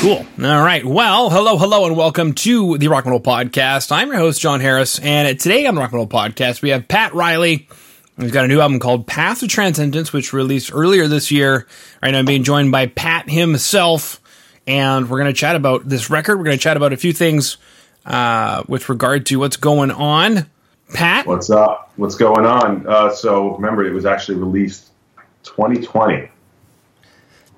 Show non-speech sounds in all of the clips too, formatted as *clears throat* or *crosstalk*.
Cool. All right. Well, hello, hello, and welcome to the Rock and Roll Podcast. I'm your host, Jon Harris, and today on the Rock and Roll Podcast, we have Pat Reilly. He's got a new album called Path to Transcendence, which released earlier this year. Right now, I'm being joined by Pat himself, and we're going to chat about this record. We're going to chat about a few things uh, with regard to what's going on. Pat, What's up? What's going on? Uh, so remember, it was actually released 2020.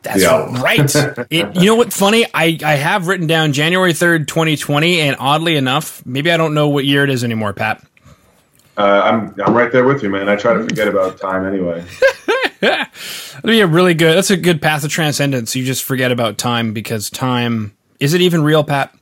That's right. *laughs* It, you know what's funny? I, I have written down January 3rd, 2020, and oddly enough, maybe I don't know what year it is anymore, Pat. Uh, I'm I'm right there with you, man. I try to forget about time anyway. *laughs* That'd be a really good, that's a good path of transcendence. You just forget about time because time, is it even real, Pat?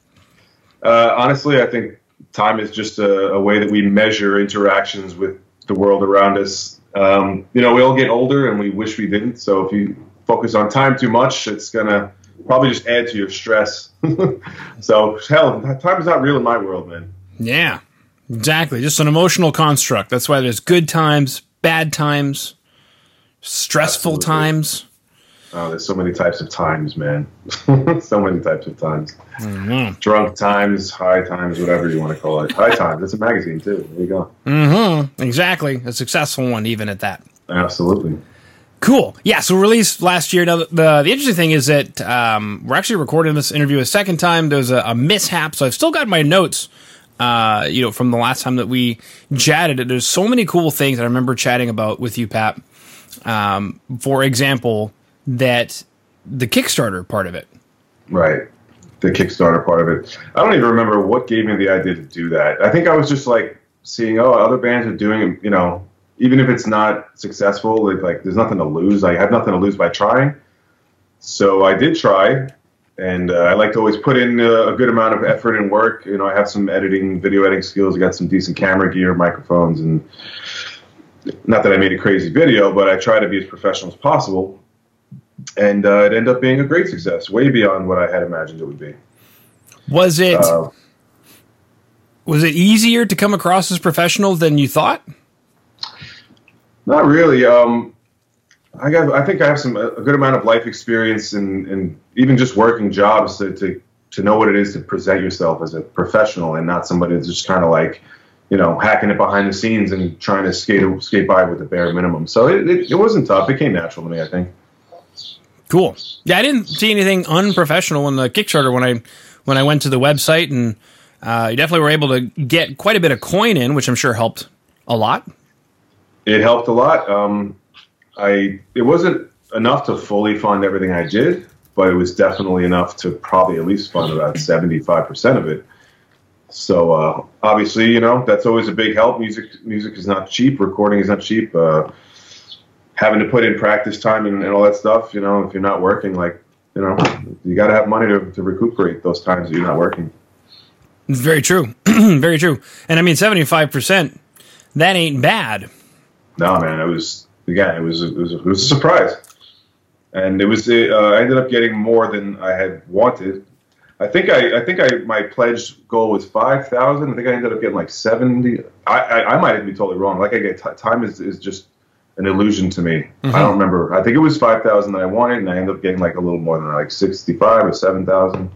Uh, honestly, I think time is just a, a way that we measure interactions with the world around us. Um, you know, we all get older, and we wish we didn't. So if you focus on time too much, it's gonna probably just add to your stress. *laughs* so hell, time is not real in my world, man. Yeah, exactly. Just an emotional construct. That's why there's good times, bad times, stressful Absolutely. times. Oh, there's so many types of times, man. *laughs* so many types of times. Mm-hmm. Drunk times, high times, whatever you want to call it. High times. It's a magazine too. There you go. Mm-hmm. Exactly. A successful one, even at that. Absolutely. Cool. Yeah. So released last year. Now the the, interesting thing is that um, we're actually recording this interview a second time. There's a, a mishap, so I've still got my notes. Uh, you know, from the last time that we chatted, there's so many cool things that I remember chatting about with you, Pat. Um, for example, that the Kickstarter part of it. Right. The Kickstarter part of it. I don't even remember what gave me the idea to do that. I think I was just like seeing, oh, other bands are doing it, you know, even if it's not successful, like, like there's nothing to lose. I have nothing to lose by trying. So I did try, and uh, I like to always put in uh, a good amount of effort and work. You know, I have some editing, video editing skills. I got some decent camera gear, microphones, and not that I made a crazy video, but I try to be as professional as possible. And uh, it ended up being a great success, way beyond what I had imagined it would be. Was it Uh, was it easier to come across as professional than you thought? Not really. Um, I got. I think I have some a good amount of life experience and and even just working jobs to, to to know what it is to present yourself as a professional and not somebody that's just kind of like, you know, hacking it behind the scenes and trying to skate skate by with the bare minimum. So it, it, it wasn't tough. It came natural to me. I think. Cool. Yeah, I didn't see anything unprofessional in the Kickstarter when I when I went to the website, and uh, you definitely were able to get quite a bit of coin in, which I'm sure helped a lot. It helped a lot. Um, I it wasn't enough to fully fund everything I did, but it was definitely enough to probably at least fund about seventy five percent of it. So uh, obviously, you know that's always a big help. Music music is not cheap. Recording is not cheap. Uh, having to put in practice time and, and all that stuff. You know, if you're not working, like you know, you got to have money to, to recuperate those times that you're not working. It's very true, *clears throat* very true. And I mean, seventy five percent. That ain't bad. No, man, it was again, it was it was, it was a surprise, and it was uh, I ended up getting more than I had wanted. I think I I think I my pledge goal was five thousand. I think I ended up getting like seventy. I I, I might be totally wrong. Like I get t- time is is just an illusion to me. I don't remember. I think it was five thousand that I wanted, and I ended up getting like a little more than like sixty five or seven thousand.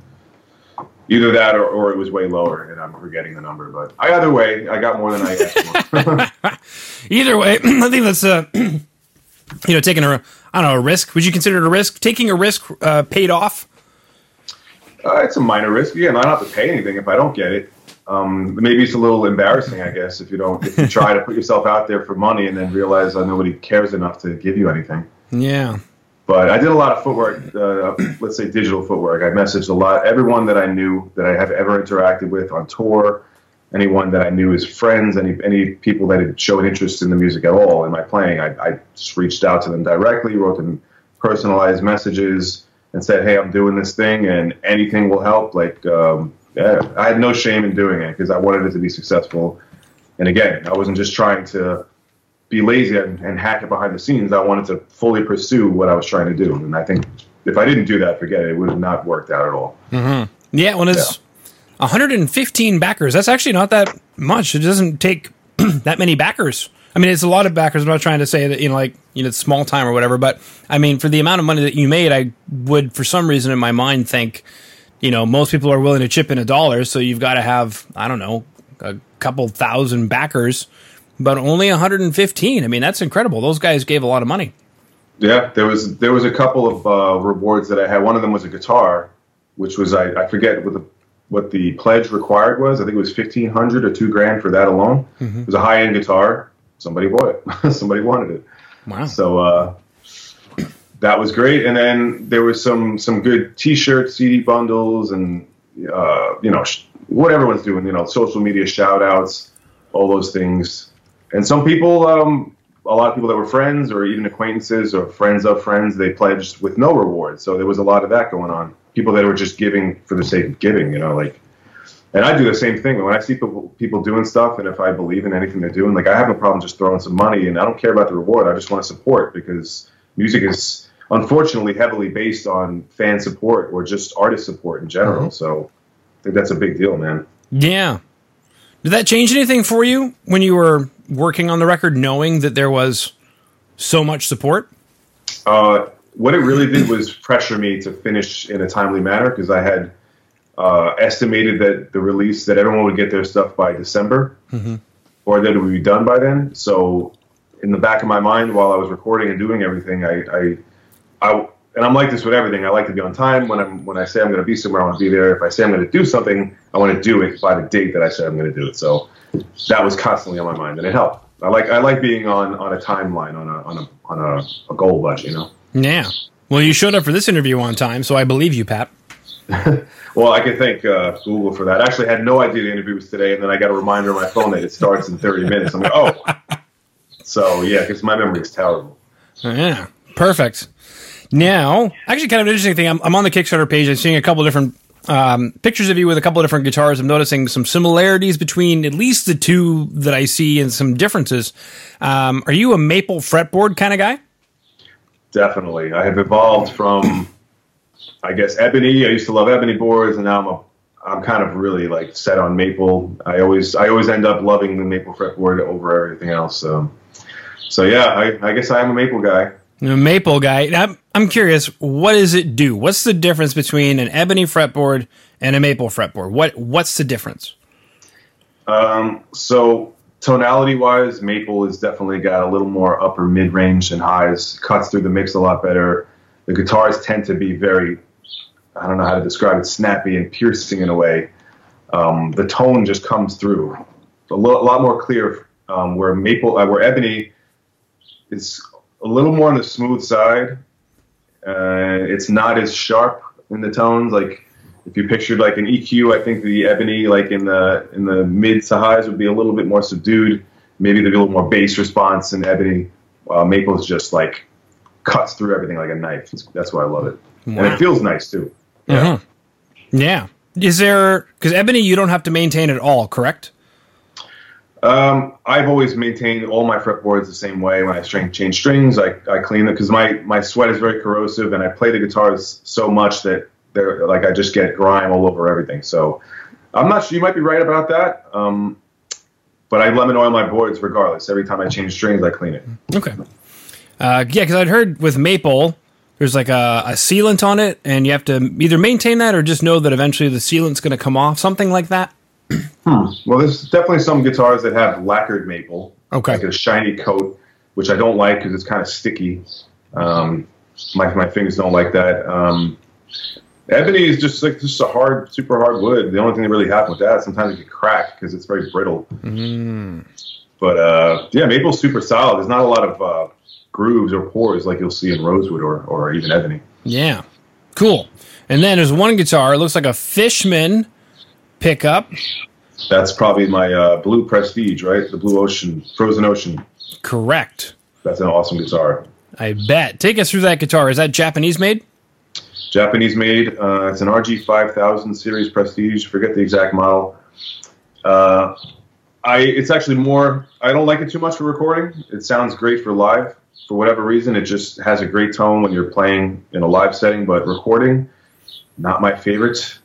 Either that or, or it was way lower, and I'm forgetting the number. But either way, I got more than I asked for. *laughs* Either way, *clears throat* I think that's uh, *clears throat* you know taking a I don't know a risk. Would you consider it a risk? Taking a risk uh, paid off. Uh, it's a minor risk. Yeah, and I don't have to pay anything if I don't get it. Um, maybe it's a little embarrassing, I guess, if you don't if you try to put yourself out there for money and then realize that nobody cares enough to give you anything. Yeah. But I did a lot of footwork, uh, let's say digital footwork. I messaged a lot, everyone that I knew that I have ever interacted with on tour, anyone that I knew as friends, any any people that had showed interest in the music at all in my playing. I, I just reached out to them directly, wrote them personalized messages, and said, "Hey, I'm doing this thing, and anything will help." Like, um, yeah, I had no shame in doing it because I wanted it to be successful. And again, I wasn't just trying to be lazy and, and hack it behind the scenes. I wanted to fully pursue what I was trying to do, and I think if I didn't do that, forget it. It would have not worked out at all. Mm-hmm. Yeah, when it's 115 backers, that's actually not that much. It doesn't take *clears throat* that many backers. I mean, it's a lot of backers. I'm not trying to say that you know, like you know, it's small time or whatever. But I mean, for the amount of money that you made, I would, for some reason, in my mind, think you know, most people are willing to chip in a dollar, so you've got to have, I don't know, a couple thousand backers, but only 115. I mean, that's incredible. Those guys gave a lot of money. Yeah, there was there was a couple of uh, rewards that I had. One of them was a guitar, which was I, I forget what the what the pledge required was. I think it was fifteen hundred or two grand for that alone. Mm-hmm. It was a high end guitar. Somebody bought it. *laughs* Somebody wanted it. Wow. So uh, that was great. And then there was some some good T-shirts, CD bundles, and uh, you know sh- what everyone's doing. You know, social media shout outs, all those things. And some people, um, a lot of people that were friends or even acquaintances or friends of friends, they pledged with no reward. So there was a lot of that going on. People that were just giving for the sake of giving. You know, like. And I do the same thing when I see people, people doing stuff, and if I believe in anything they're doing, like I have no problem just throwing some money, and I don't care about the reward. I just want to support because music is unfortunately heavily based on fan support or just artist support in general. Mm-hmm. So I think that's a big deal, man. Yeah. Did that change anything for you when you were working on the record, knowing that there was so much support? Uh, what it really did was pressure me to finish in a timely manner because I had uh, estimated that the release that everyone would get their stuff by December, mm-hmm. or that it would be done by then. So, in the back of my mind, while I was recording and doing everything, I, I I and I'm like this with everything. I like to be on time. When I'm when I say I'm going to be somewhere, I want to be there. If I say I'm going to do something, I want to do it by the date that I said I'm going to do it. So that was constantly on my mind, and it helped. I like I like being on on a timeline, on a on a on a, a goal budget. You know. Yeah. Well, you showed up for this interview on time, so I believe you, Pat. *laughs* well, I can thank uh, Google for that. I actually had no idea the interview was today, and then I got a reminder on my phone that it starts in 30 minutes. I'm like, oh. *laughs* So yeah, because my memory is terrible. Yeah. Perfect. Now, actually, kind of an interesting thing. I'm, I'm on the Kickstarter page. I'm seeing a couple different um, pictures of you with a couple of different guitars. I'm noticing some similarities between at least the two that I see and some differences. Um, are you a maple fretboard kind of guy? Definitely. I have evolved from, I guess, ebony. I used to love ebony boards, and now I'm a I'm kind of really like set on maple. I always I always end up loving the maple fretboard over everything else. So, so yeah, I, I guess I am a maple guy. Maple guy. I'm, I'm curious, what does it do? What's the difference between an ebony fretboard and a maple fretboard? What What's the difference? Um, so tonality wise, maple has definitely got a little more upper mid range and highs. Cuts through the mix a lot better. The guitars tend to be very, I don't know how to describe it, snappy and piercing in a way. Um, the tone just comes through a, lo- lot more clear. Um, where maple, uh, where ebony is a little more on the smooth side. Uh, it's not as sharp in the tones. Like if you pictured like an EQ, I think the ebony, like in the in the mid to highs, would be a little bit more subdued. Maybe there'd be a little more bass response in ebony. Uh, maple is just like cuts through everything like a knife. That's why I love it, wow. and it feels nice too. Yeah. Mm-hmm. Yeah. Is there because ebony you don't have to maintain at all, correct? Um, I've always maintained all my fretboards the same way. When I change strings, I, I clean it because my, my sweat is very corrosive, and I play the guitars so much that they're like I just get grime all over everything. So I'm not sure. You might be right about that. Um, but I lemon oil my boards regardless. Every time I change strings, I clean it. Okay. Uh, yeah, because I'd heard with maple, there's like a, a, sealant on it, and you have to either maintain that or just know that eventually the sealant's going to come off, something like that. Hmm. Well, there's definitely some guitars that have lacquered maple, okay, like a shiny coat, which I don't like because it's kind of sticky. Um, my my fingers don't like that. Um, ebony is just like just a hard, super hard wood. The only thing that really happens with that, sometimes it can crack because it's very brittle. Mm. But uh, yeah, maple's super solid. There's not a lot of uh, grooves or pores like you'll see in rosewood or or even ebony. Yeah, cool. And then there's one guitar. It looks like a Fishman pickup. That's probably my uh, blue Prestige, right? The blue ocean, frozen ocean. Correct. That's an awesome guitar. I bet. Take us through that guitar. Is that Japanese made? Japanese made. Uh, it's an RG 5000 series Prestige. Forget the exact model. Uh, I it's actually more. I don't like it too much for recording. It sounds great for live. For whatever reason, it just has a great tone when you're playing in a live setting. But recording, not my favorite.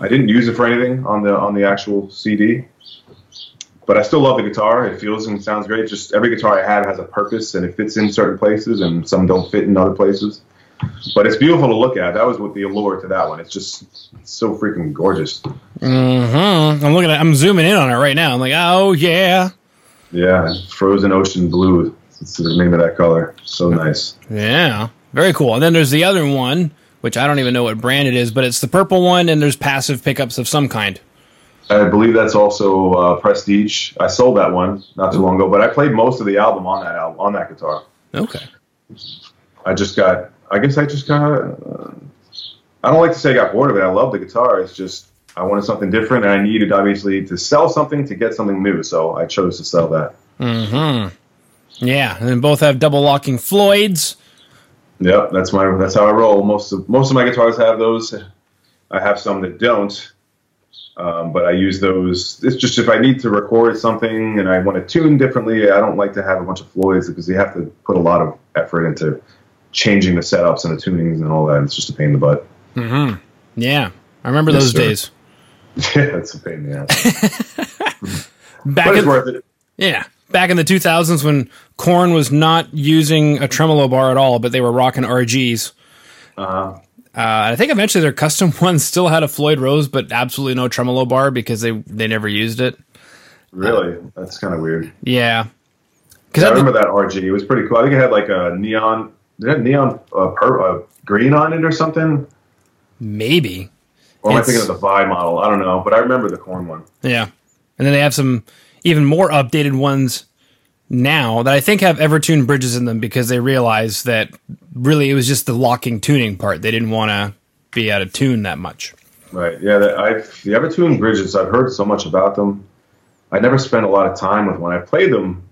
I didn't use it for anything on the on the actual CD, but I still love the guitar. It feels and sounds great. Just every guitar I have has a purpose, and it fits in certain places, and some don't fit in other places. but it's beautiful to look at. That was what the allure to that one. It's just so freaking gorgeous. Mm-hmm. I'm looking at. I'm zooming in on it right now. I'm like, oh yeah, Yeah, frozen ocean blue. It's the name of that color. So nice. yeah, very cool. And then there's the other one, which I don't even know what brand it is, but it's the purple one, and there's passive pickups of some kind. I believe that's also uh, Prestige. I sold that one not too long ago, but I played most of the album on that album on that guitar. Okay. I just got. I guess I just got. Uh, I don't like to say I got bored of it. I love the guitar. It's just I wanted something different, and I needed obviously to sell something to get something new. So I chose to sell that. Mm-hmm. Yeah, and then both have double locking Floyds. Yep, that's my. That's how I roll. Most of most of my guitars have those. I have some that don't. Um, but I use those. It's just if I need to record something and I want to tune differently, I don't like to have a bunch of Floyds because you have to put a lot of effort into changing the setups and the tunings and all that. It's just a pain in the butt. Mm-hmm. Yeah, I remember Yes, those sir. days. *laughs* yeah, it's a pain in the ass. *laughs* Back but it's worth it. yeah, back in the 2000s when Korn was not using a tremolo bar at all, but they were rocking RGs. Uh, Uh, I think eventually their custom *laughs* ones still had a Floyd Rose, but absolutely no tremolo bar because they they never used it. really, that's kind of weird. Yeah, because I remember that RG. It was pretty cool. I think it had like a neon. Did it have neon uh, per, uh, green on it or something? maybe Or am I thinking of the Vi model? I don't know, but I remember the Korn one. Yeah. And then they have some even more updated ones now that I think have Evertune bridges in them because they realized that really it was just the locking tuning part. They didn't want to be out of tune that much. Right. Yeah. That I've the Evertune bridges. I've heard so much about them. I never spent a lot of time with one. I played them,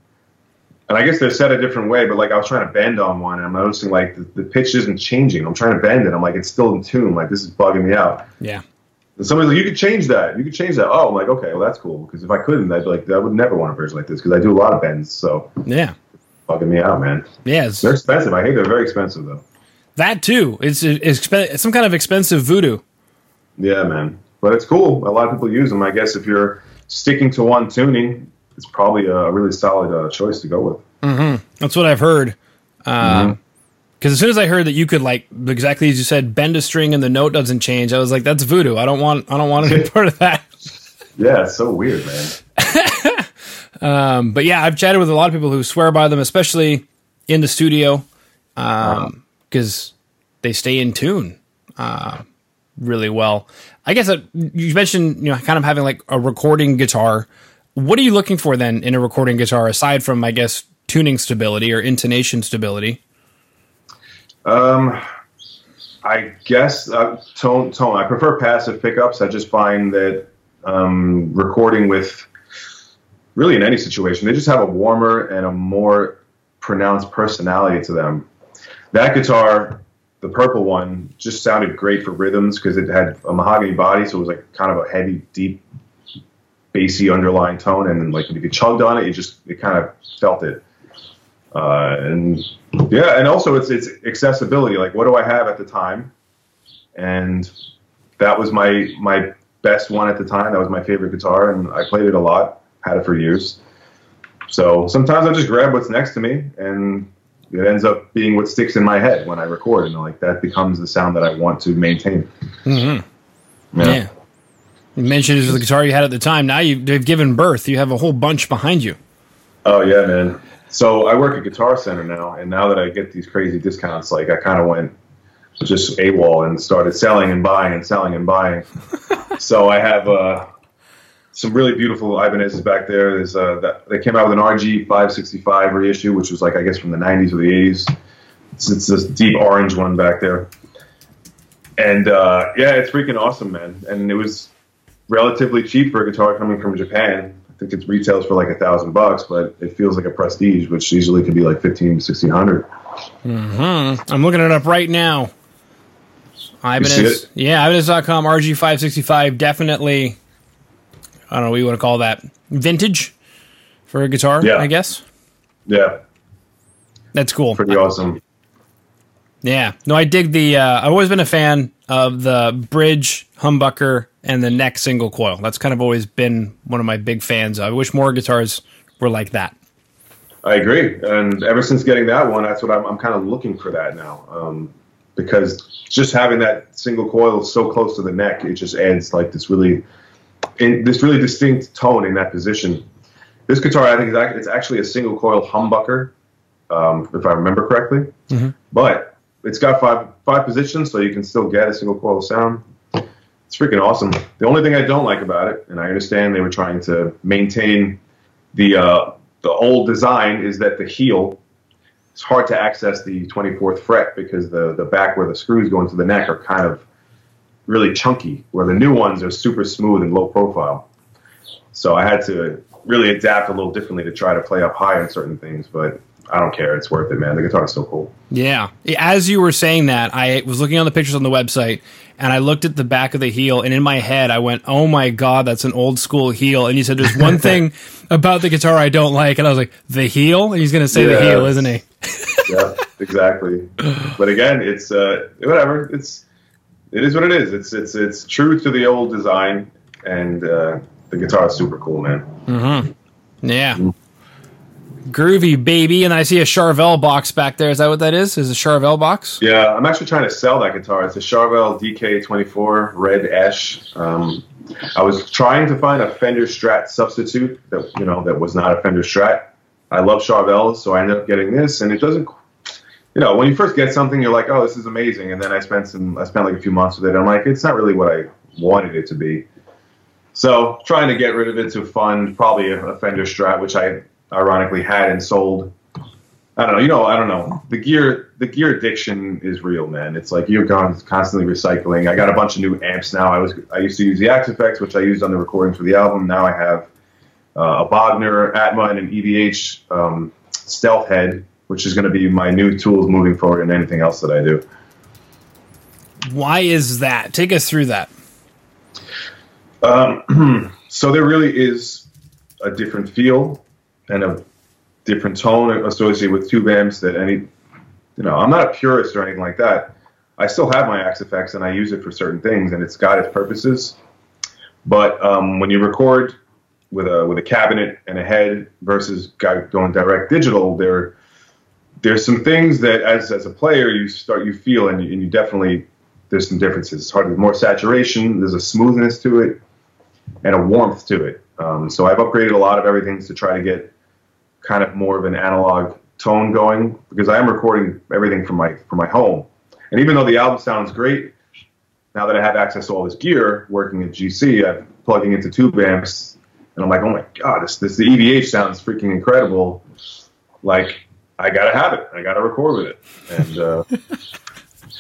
and I guess they're set a different way. But like I was trying to bend on one, and I'm noticing like the, the pitch isn't changing. I'm trying to bend it. I'm like it's still in tune. Like this is bugging me out. Yeah. And somebody's like, you could change that. You could change that. Oh, I'm like, okay, well that's cool. Because if I couldn't, I'd be like, I would never want a version like this because I do a lot of bends. So Yeah. fucking me out, man. Yeah. They're expensive. I hate they're very expensive though. that too. It's, it's some kind of expensive voodoo. Yeah, man. But it's cool. A lot of people use them. I guess if you're sticking to one tuning, it's probably a really solid uh, choice to go with. That's what I've heard. Because Mm-hmm. As soon as I heard that you could like exactly as you said, bend a string and the note doesn't change, I was like, "That's voodoo. I don't want. I don't want any *laughs* part of that." Yeah, it's so weird, man. *laughs* Um, but yeah, I've chatted with a lot of people who swear by them, especially in the studio, because they stay in tune uh, really well. I guess that you mentioned, you know, kind of having like a recording guitar. What are you looking for then in a recording guitar, aside from, I guess, tuning stability or intonation stability? Um, I guess uh, tone tone. I prefer passive pickups. I just find that um, recording with really in any situation, they just have a warmer and a more pronounced personality to them. That guitar, the purple one, just sounded great for rhythms because it had a mahogany body, so it was like kind of a heavy, deep, bassy underlying tone, and then like if you chugged on it, you just it kind of felt it. Uh, and yeah, and also it's it's accessibility. Like, what do I have at the time? And that was my my best one at the time. That was my favorite guitar, and I played it a lot. Had it for years. So sometimes I just grab what's next to me, and it ends up being what sticks in my head when I record, and like that becomes the sound that I want to maintain. Mm-hmm. Yeah. You mentioned it was the guitar you had at the time. Now you've they've given birth. You have a whole bunch behind you. Oh yeah, man. So I work at Guitar Center now, and now that I get these crazy discounts, like I kind of went just AWOL and started selling and buying and selling and buying. *laughs* so I have uh, some really beautiful Ibanez's back there. There's uh, that they came out with an RG 565 reissue, which was like I guess from the 90s or the 80s. It's, it's this deep orange one back there, and uh, yeah, it's freaking awesome, man. And it was relatively cheap for a guitar coming from Japan. I think it retails for like a thousand bucks, but it feels like a prestige, which usually could be like fifteen, sixteen hundred. Mm-hmm. I'm looking it up right now. Ibanez, yeah, Ibanez.com RG565. Definitely, I don't know what you want to call that. Vintage for a guitar, Yeah. I guess. Yeah, That's cool. pretty awesome. Yeah. No, I dig the. Uh, I've always been a fan of the bridge humbucker and the neck single coil. That's kind of always been one of my big fans. I wish more guitars were like that. I agree, and ever since getting that one, that's what I'm, I'm kind of looking for that now. Um, because just having that single coil so close to the neck, it just adds like this really, in, this really distinct tone in that position. This guitar, I think, is it's actually a single coil humbucker, um, if I remember correctly. Mm-hmm. But it's got five five positions, so you can still get a single coil sound. It's freaking awesome. The only thing I don't like about it, and I understand they were trying to maintain the uh, the old design, is that the heel it's hard to access the 24th fret because the, the back where the screws go into the neck are kind of really chunky, where the new ones are super smooth and low profile. So I had to really adapt a little differently to try to play up high on certain things, but I don't care. It's worth it, man. The guitar is so cool. Yeah. As you were saying that, I was looking on the pictures on the website and I looked at the back of the heel, and in my head, I went, "Oh my god, that's an old school heel." And he said, "There's one *laughs* thing about the guitar I don't like," and I was like, "The heel?" And he's going to say yeah. the heel, isn't he? yeah, exactly. But again, it's uh, whatever. It's it is what it is. It's it's it's true to the old design, and uh, the guitar is super cool, man. Mm-hmm. Yeah. Mm-hmm. Groovy baby, and I see a Charvel box back there. Is that what that is? Is a Charvel box? Yeah, I'm actually trying to sell that guitar. It's a Charvel DK24 Red Ash. Um, I was trying to find a Fender Strat substitute that you know that was not a Fender Strat. I love Charvel, so I ended up getting this, and it doesn't. You know, when you first get something, you're like, "Oh, this is amazing," and then I spent some. I spent like a few months with it. And I'm like, it's not really what I wanted it to be. So trying to get rid of it to fund probably a Fender Strat, which I ironically had and sold. I don't know. You know, I don't know. The gear, the gear addiction is real, man. It's like you're constantly recycling. I got a bunch of new amps now. I was I used to use the Axe-Fx, which I used on the recordings for the album. Now I have uh, a Bogner, Atma, and an EVH um, Stealth Head, which is going to be my new tools moving forward, and anything else that I do. Why is that? Take us through that. Um, *clears throat* so there really is a different feel and a different tone associated with tube amps that any, you know, I'm not a purist or anything like that. I still have my Axe-Fx and I use it for certain things and it's got its purposes. But um, when you record with a with a cabinet and a head versus going direct digital, there there's some things that as as a player you start you feel and you, and you definitely there's some differences. It's hard. There's more saturation. There's a smoothness to it and a warmth to it. Um, so I've upgraded a lot of everything to try to get kind of more of an analog tone going because I am recording everything from my from my home. And even though the album sounds great, now that I have access to all this gear working at GC, I'm plugging into tube amps, and I'm like, oh my god, this this the EVH sounds freaking incredible. Like I gotta have it. I gotta record with it. And uh,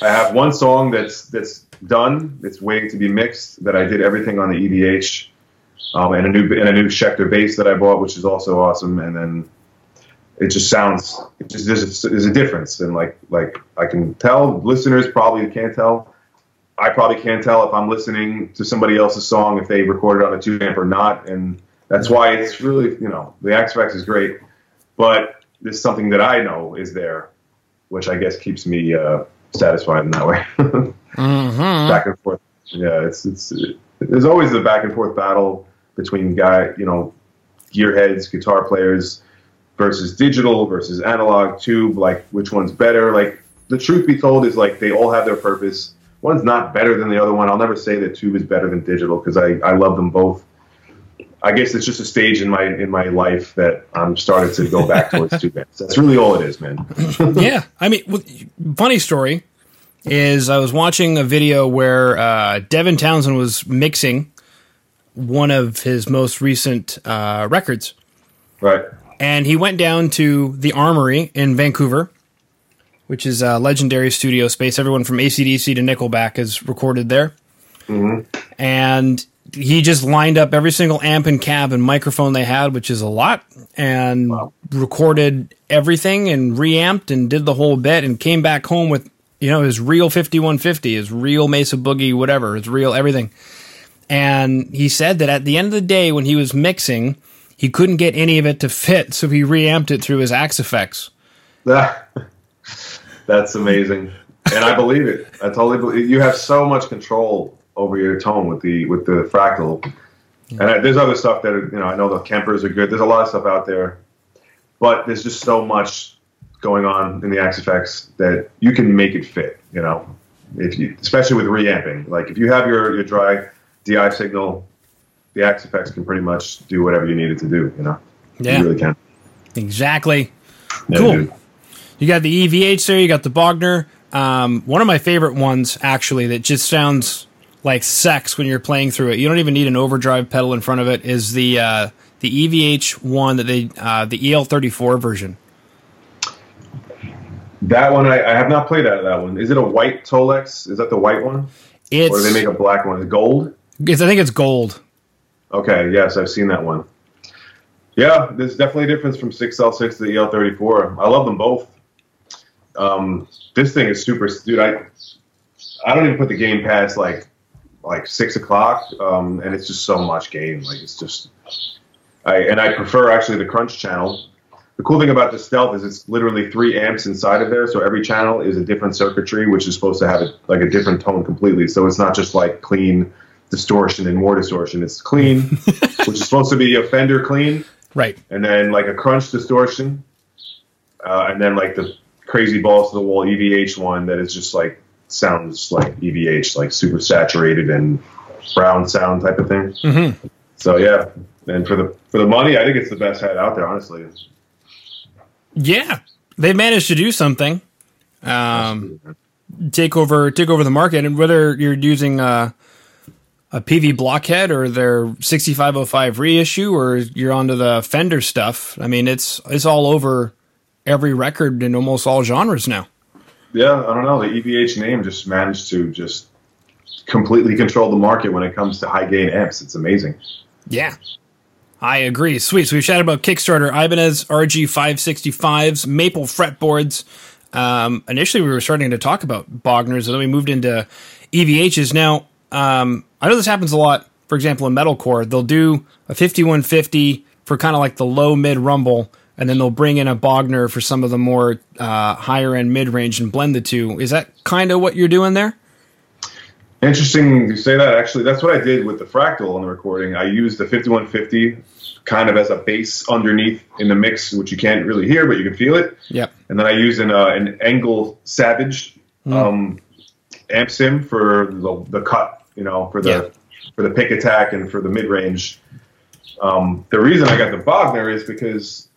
*laughs* I have one song that's that's done. It's waiting to be mixed. That I did everything on the EVH um, and a new and a new Schecter bass that I bought, which is also awesome. And then it just sounds it just there's a, there's a difference, and like like I can tell listeners probably can't tell. I probably can't tell if I'm listening to somebody else's song if they recorded on a tube amp or not, and that's why it's really you know the Axe-Fx is great, but there's something that I know is there, which I guess keeps me uh, satisfied in that way. *laughs* mm-hmm. Back and forth. Yeah, it's it's it, there's always the back and forth battle between guy, you know, gearheads, guitar players versus digital versus analog tube. Like which one's better? Like the truth be told is like they all have their purpose. One's not better than the other one. I'll never say that tube is better than digital because I, I love them both. I guess it's just a stage in my in my life that I'm starting to go back towards *laughs* tube. That's really all it is, man. *laughs* yeah, I mean, funny story is I was watching a video where uh, Devin Townsend was mixing one of his most recent uh, records. Right. And he went down to the Armory in Vancouver, which is a legendary studio space. Everyone from ACDC to Nickelback has recorded there. Mm-hmm. And he just lined up every single amp and cab and microphone they had, which is a lot, and wow. recorded everything and reamped and did the whole bit and came back home with, you know, his real 5150, his real Mesa Boogie, whatever, his real everything. And he said that at the end of the day, when he was mixing, he couldn't get any of it to fit, so he reamped it through his Axe-Fx. *laughs* That's amazing, and I believe it. I totally believe you have so much control over your tone with the with the fractal. And I, there's other stuff that you know I know the Kempers are good. There's a lot of stuff out there, but there's just so much going on in the Axe-Fx that you can make it fit. You know, if you, especially with reamping. Like if you have your your dry DI signal, the Axe-Fx can pretty much do whatever you need it to do. You know, Yeah. you really can. Exactly. Yeah, Cool. dude. You got the EVH there. You got the Bogner. Um, one of my favorite ones, actually, that just sounds like sex when you're playing through it. You don't even need an overdrive pedal in front of it. Is the uh, the EVH one that they uh, the EL34 version? That one I, I have not played out of that one. Is it a white Tolex? Is that the white one, It's or do they make a black one? Is gold? It's I think it's gold. Okay, yes, I've seen that one. Yeah, there's definitely a difference from 6L6 to the EL34. I love them both. Um, this thing is super, dude. I I don't even put the gain past like like six o'clock, um, and it's just so much gain. Like it's just, I and I prefer actually the Crunch channel. The cool thing about the Stealth is it's literally three amps inside of there, so every channel is a different circuitry, which is supposed to have a, like a different tone completely. So it's not just like clean distortion and more distortion. It's clean, *laughs* which is supposed to be a Fender clean, Right. and then like a crunch distortion, uh, and then like the crazy balls to the wall EVH one that is just like sounds like EVH, like super saturated and brown sound type of thing. Mm-hmm. So yeah, and for the for the money, I think it's the best head out there, honestly. Yeah, they managed to do something. Um, take over take over the market, and whether you're using uh, a PV blockhead or their 6505 reissue, or you're onto the Fender stuff. I mean, it's it's all over every record in almost all genres now. Yeah, I don't know. The EVH name just managed to just completely control the market when it comes to high gain amps. It's amazing. Yeah. I agree. Sweet. So we've chatted about Kickstarter, Ibanez RG565s, Maple fretboards. Um, initially, we were starting to talk about Bogners, and then we moved into EVHs. Now, um, I know this happens a lot. For example, in metalcore, they'll do a 5150 for kind of like the low mid rumble, and then they'll bring in a Bogner for some of the more uh, higher end mid range and blend the two. Is that kind of what you're doing there? Interesting you say that. Actually, that's what I did with the fractal on the recording. I used the 5150 kind of as a bass underneath in the mix, which you can't really hear, but you can feel it. Yep. And then I used an, uh, an Engl Savage um, amp sim for the, the cut, you know, for the Yeah. for the pick attack and for the mid range. Um, the reason I got the Bogner is because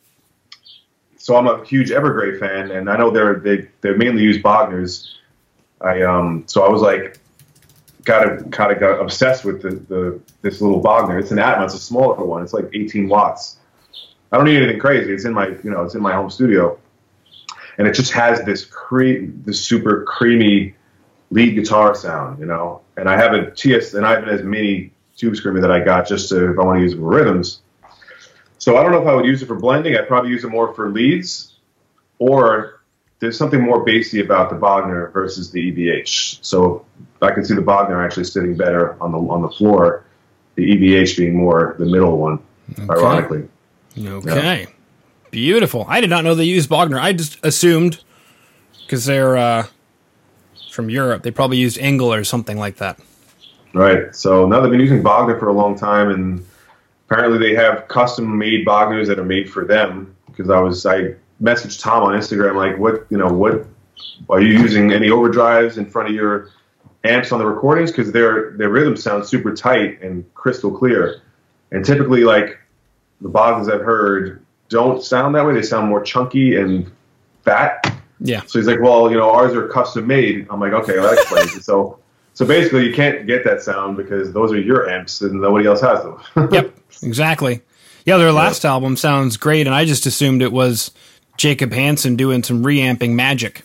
so I'm a huge Evergrey fan, and I know they're they they mainly use Bogners. I um so I was like got of kind of got obsessed with the, the this little Bogner. It's an Atma, it's a smaller one. It's like 18 watts. I don't need anything crazy. It's in my you know it's in my home studio, and it just has this cre- this super creamy lead guitar sound, you know. And I have a TS an as Mini tube screamer that I got just to if I want to use it for rhythms. So I don't know if I would use it for blending. I'd probably use it more for leads, or there's something more bassy about the Bogner versus the EVH. So I can see the Bogner actually sitting better on the on the floor, the EVH being more the middle one, ironically. Okay. Beautiful. I did not know they used Bogner. I just assumed because they're uh, from Europe, they probably used Engl or something like that. Right. So now they've been using Bogner for a long time, and apparently they have custom made Bogners that are made for them. Because I was I messaged Tom on Instagram like, what you know, what are you using any overdrives in front of your amps on the recordings? Because their their rhythms sound super tight and crystal clear, and typically like the Bogners I've heard don't sound that way. They sound more chunky and fat. Yeah. So he's like, well, you know, ours are custom made. I'm like, okay, well, that explains it. So, so basically, you can't get that sound because those are your amps and nobody else has them. *laughs* Yep. Exactly. Yeah, their last album sounds great, and I just assumed it was Jacob Hansen doing some reamping magic.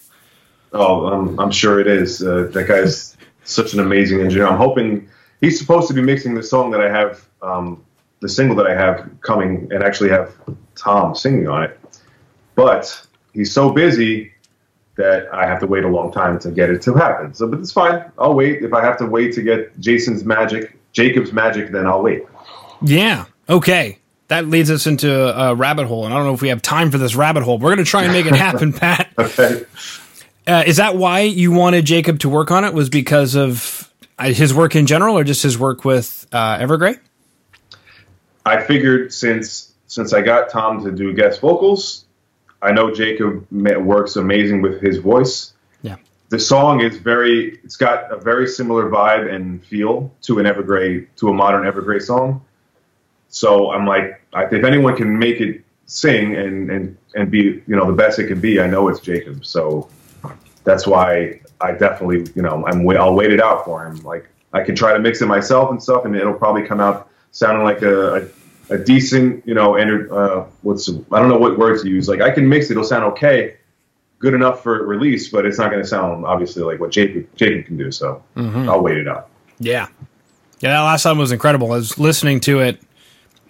oh, I'm, I'm sure it is. Uh, that guy's such an amazing engineer. I'm hoping he's supposed to be mixing the song that I have, um, the single that I have coming, and actually have Tom singing on it. But he's so busy that I have to wait a long time to get it to happen. So, but it's fine. I'll wait. If I have to wait to get Jason's magic, Jacob's magic, then I'll wait. Yeah. Okay. That leads us into a rabbit hole, and I don't know if we have time for this rabbit hole. We're going to try and make it happen, *laughs* Pat. Okay. Uh, is that why you wanted Jacob to work on it? Was because of uh, his work in general, or just his work with uh, Evergrey? I figured since since I got Tom to do guest vocals, I know Jacob works amazing with his voice. Yeah. The song is very, it's got a very similar vibe and feel to an Evergrey, to a modern Evergrey song. So I'm like, if anyone can make it sing and, and, and be, you know, the best it can be, I know it's Jacob. So that's why I definitely, you know, I'm, I'll wait it out for him. Like I can try to mix it myself and stuff and it'll probably come out sounding like a, a a decent, you know, enter, uh, what's I don't know what words to use. Like I can mix it; it'll sound okay, good enough for release, but it's not going to sound obviously like what Jacob Jacob can do. So mm-hmm. I'll wait it out. Yeah, yeah. That last album was incredible. I was listening to it,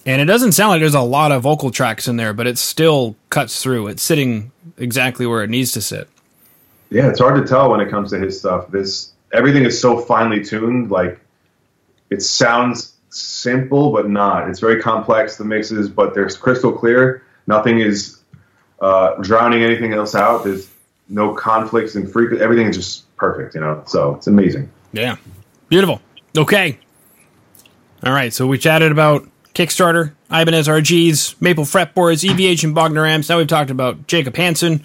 and it doesn't sound like there's a lot of vocal tracks in there, but it still cuts through. It's sitting exactly where it needs to sit. Yeah, it's hard to tell when it comes to his stuff. This everything is so finely tuned. Like it sounds simple, but not. It's very complex, the mixes, but they're crystal clear. Nothing is uh, drowning anything else out. There's no conflicts and freak. Everything is just perfect, you know? So it's amazing. Yeah. Beautiful. Okay. All right. So we chatted about Kickstarter, Ibanez RGs, Maple fretboards, EVH, and Bogner amps. Now we've talked about Jacob Hansen.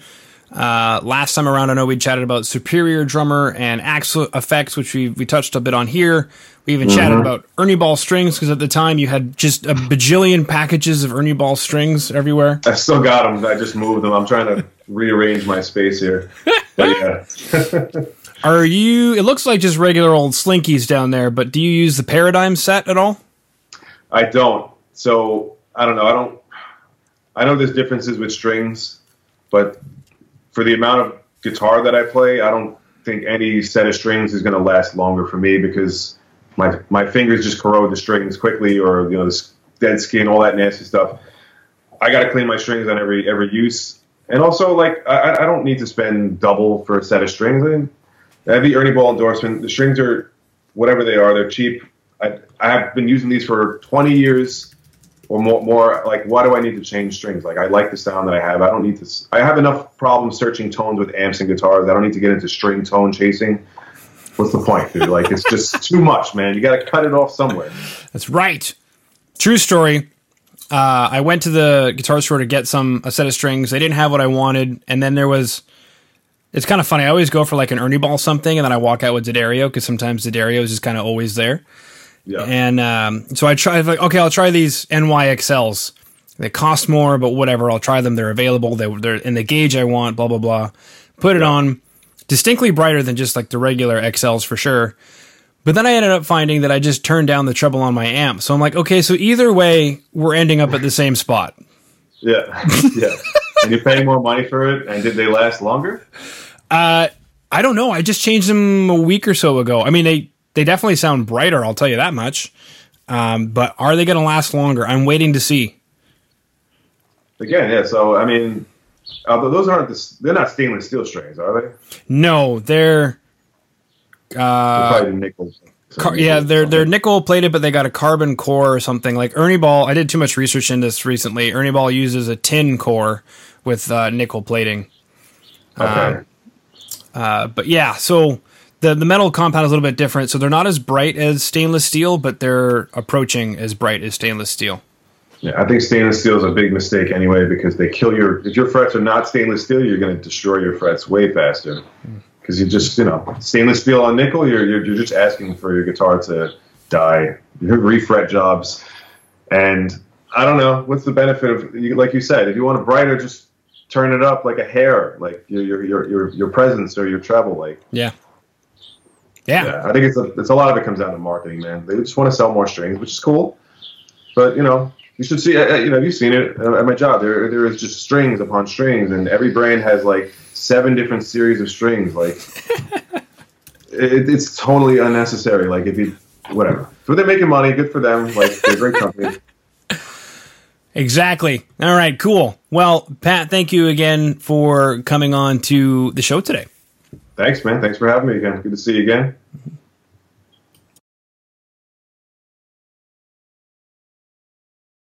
Uh, last time around, I know we chatted about Superior Drummer and Axe-Fx, which we, we touched a bit on here. We even mm-hmm. chatted about Ernie Ball strings because at the time you had just a bajillion packages of Ernie Ball strings everywhere. I still got them. I just moved them. I'm trying to rearrange my space here. But yeah. *laughs* Are you? It looks like just regular old slinkies down there, but do you use the Paradigm set at all? I don't. So I don't know. I don't. I know there's differences with strings, but for the amount of guitar that I play, I don't think any set of strings is going to last longer for me because my my fingers just corrode the strings quickly, or you know, the dead skin, all that nasty stuff. I got to clean my strings on every every use, and also like I, I don't need to spend double for a set of strings. I, mean, the Ernie Ball endorsement. The strings are whatever they are, they're cheap. I, I have been using these for 20 years or more, more like why do I need to change strings? Like I like the sound that I have. I don't need to. I have enough problems searching tones with amps and guitars. I don't need to get into string tone chasing. What's the point, dude? Like it's just *laughs* too much, man. You got to cut it off somewhere. That's right. True story. Uh, I went to the guitar store to get some a set of strings. They didn't have what I wanted, and then there was. It's kind of funny. I always go for like an Ernie Ball something, and then I walk out with D'Addario because sometimes D'Addario is just kind of always there. Yeah. And um, so I tried, like, okay, I'll try these NYXLs. They cost more, but whatever. I'll try them. They're available. They, are in the gauge I want, blah, blah, blah. Put it yeah. on. Distinctly brighter than just like the regular XLs for sure. But then I ended up finding that I just turned down the treble on my amp. So I'm like, okay, so either way, we're ending up at the same spot. Yeah. *laughs* Yeah. and you're paying more money for it. And did they last longer? Uh, I don't know. I just changed them a week or so ago. I mean, they they definitely sound brighter, I'll tell you that much. Um, but are they going to last longer? I'm waiting to see. Again, yeah. So I mean, although those aren't the, they're not stainless steel strings, are they? No, they're. Uh, they're nickel. Car- yeah, they're they're nickel plated, but they got a carbon core or something. Like Ernie Ball, I did too much research in this recently. Ernie Ball uses a tin core with uh, nickel plating. Okay. Uh, uh, but yeah, so the the metal compound is a little bit different, so they're not as bright as stainless steel, but they're approaching as bright as stainless steel. Yeah, I think stainless steel is a big mistake anyway because they kill your. If your frets are not stainless steel, you're going to destroy your frets way faster. Because you just, you know, stainless steel on nickel, you're, you're, you're just asking for your guitar to die. Your refret jobs, and I don't know what's the benefit of, like you said, if you want a brighter, just turn it up like a hair, like your your your your, your presence or your treble, like yeah. Yeah. yeah. I think it's a, it's a lot of it comes down to marketing, man. They just want to sell more strings, which is cool. But you know, you should see. Uh, uh, you know, you've seen it at my job. There there is just strings upon strings, and every brand has like seven different series of strings. Like, *laughs* it, it's totally unnecessary. Like, if you whatever, but they're making money. Good for them. Like, they're great companies. *laughs* Exactly. All right, cool. Well, Pat, thank you again for coming on to the show today. Thanks, man. Thanks for having me again. Good to see you again.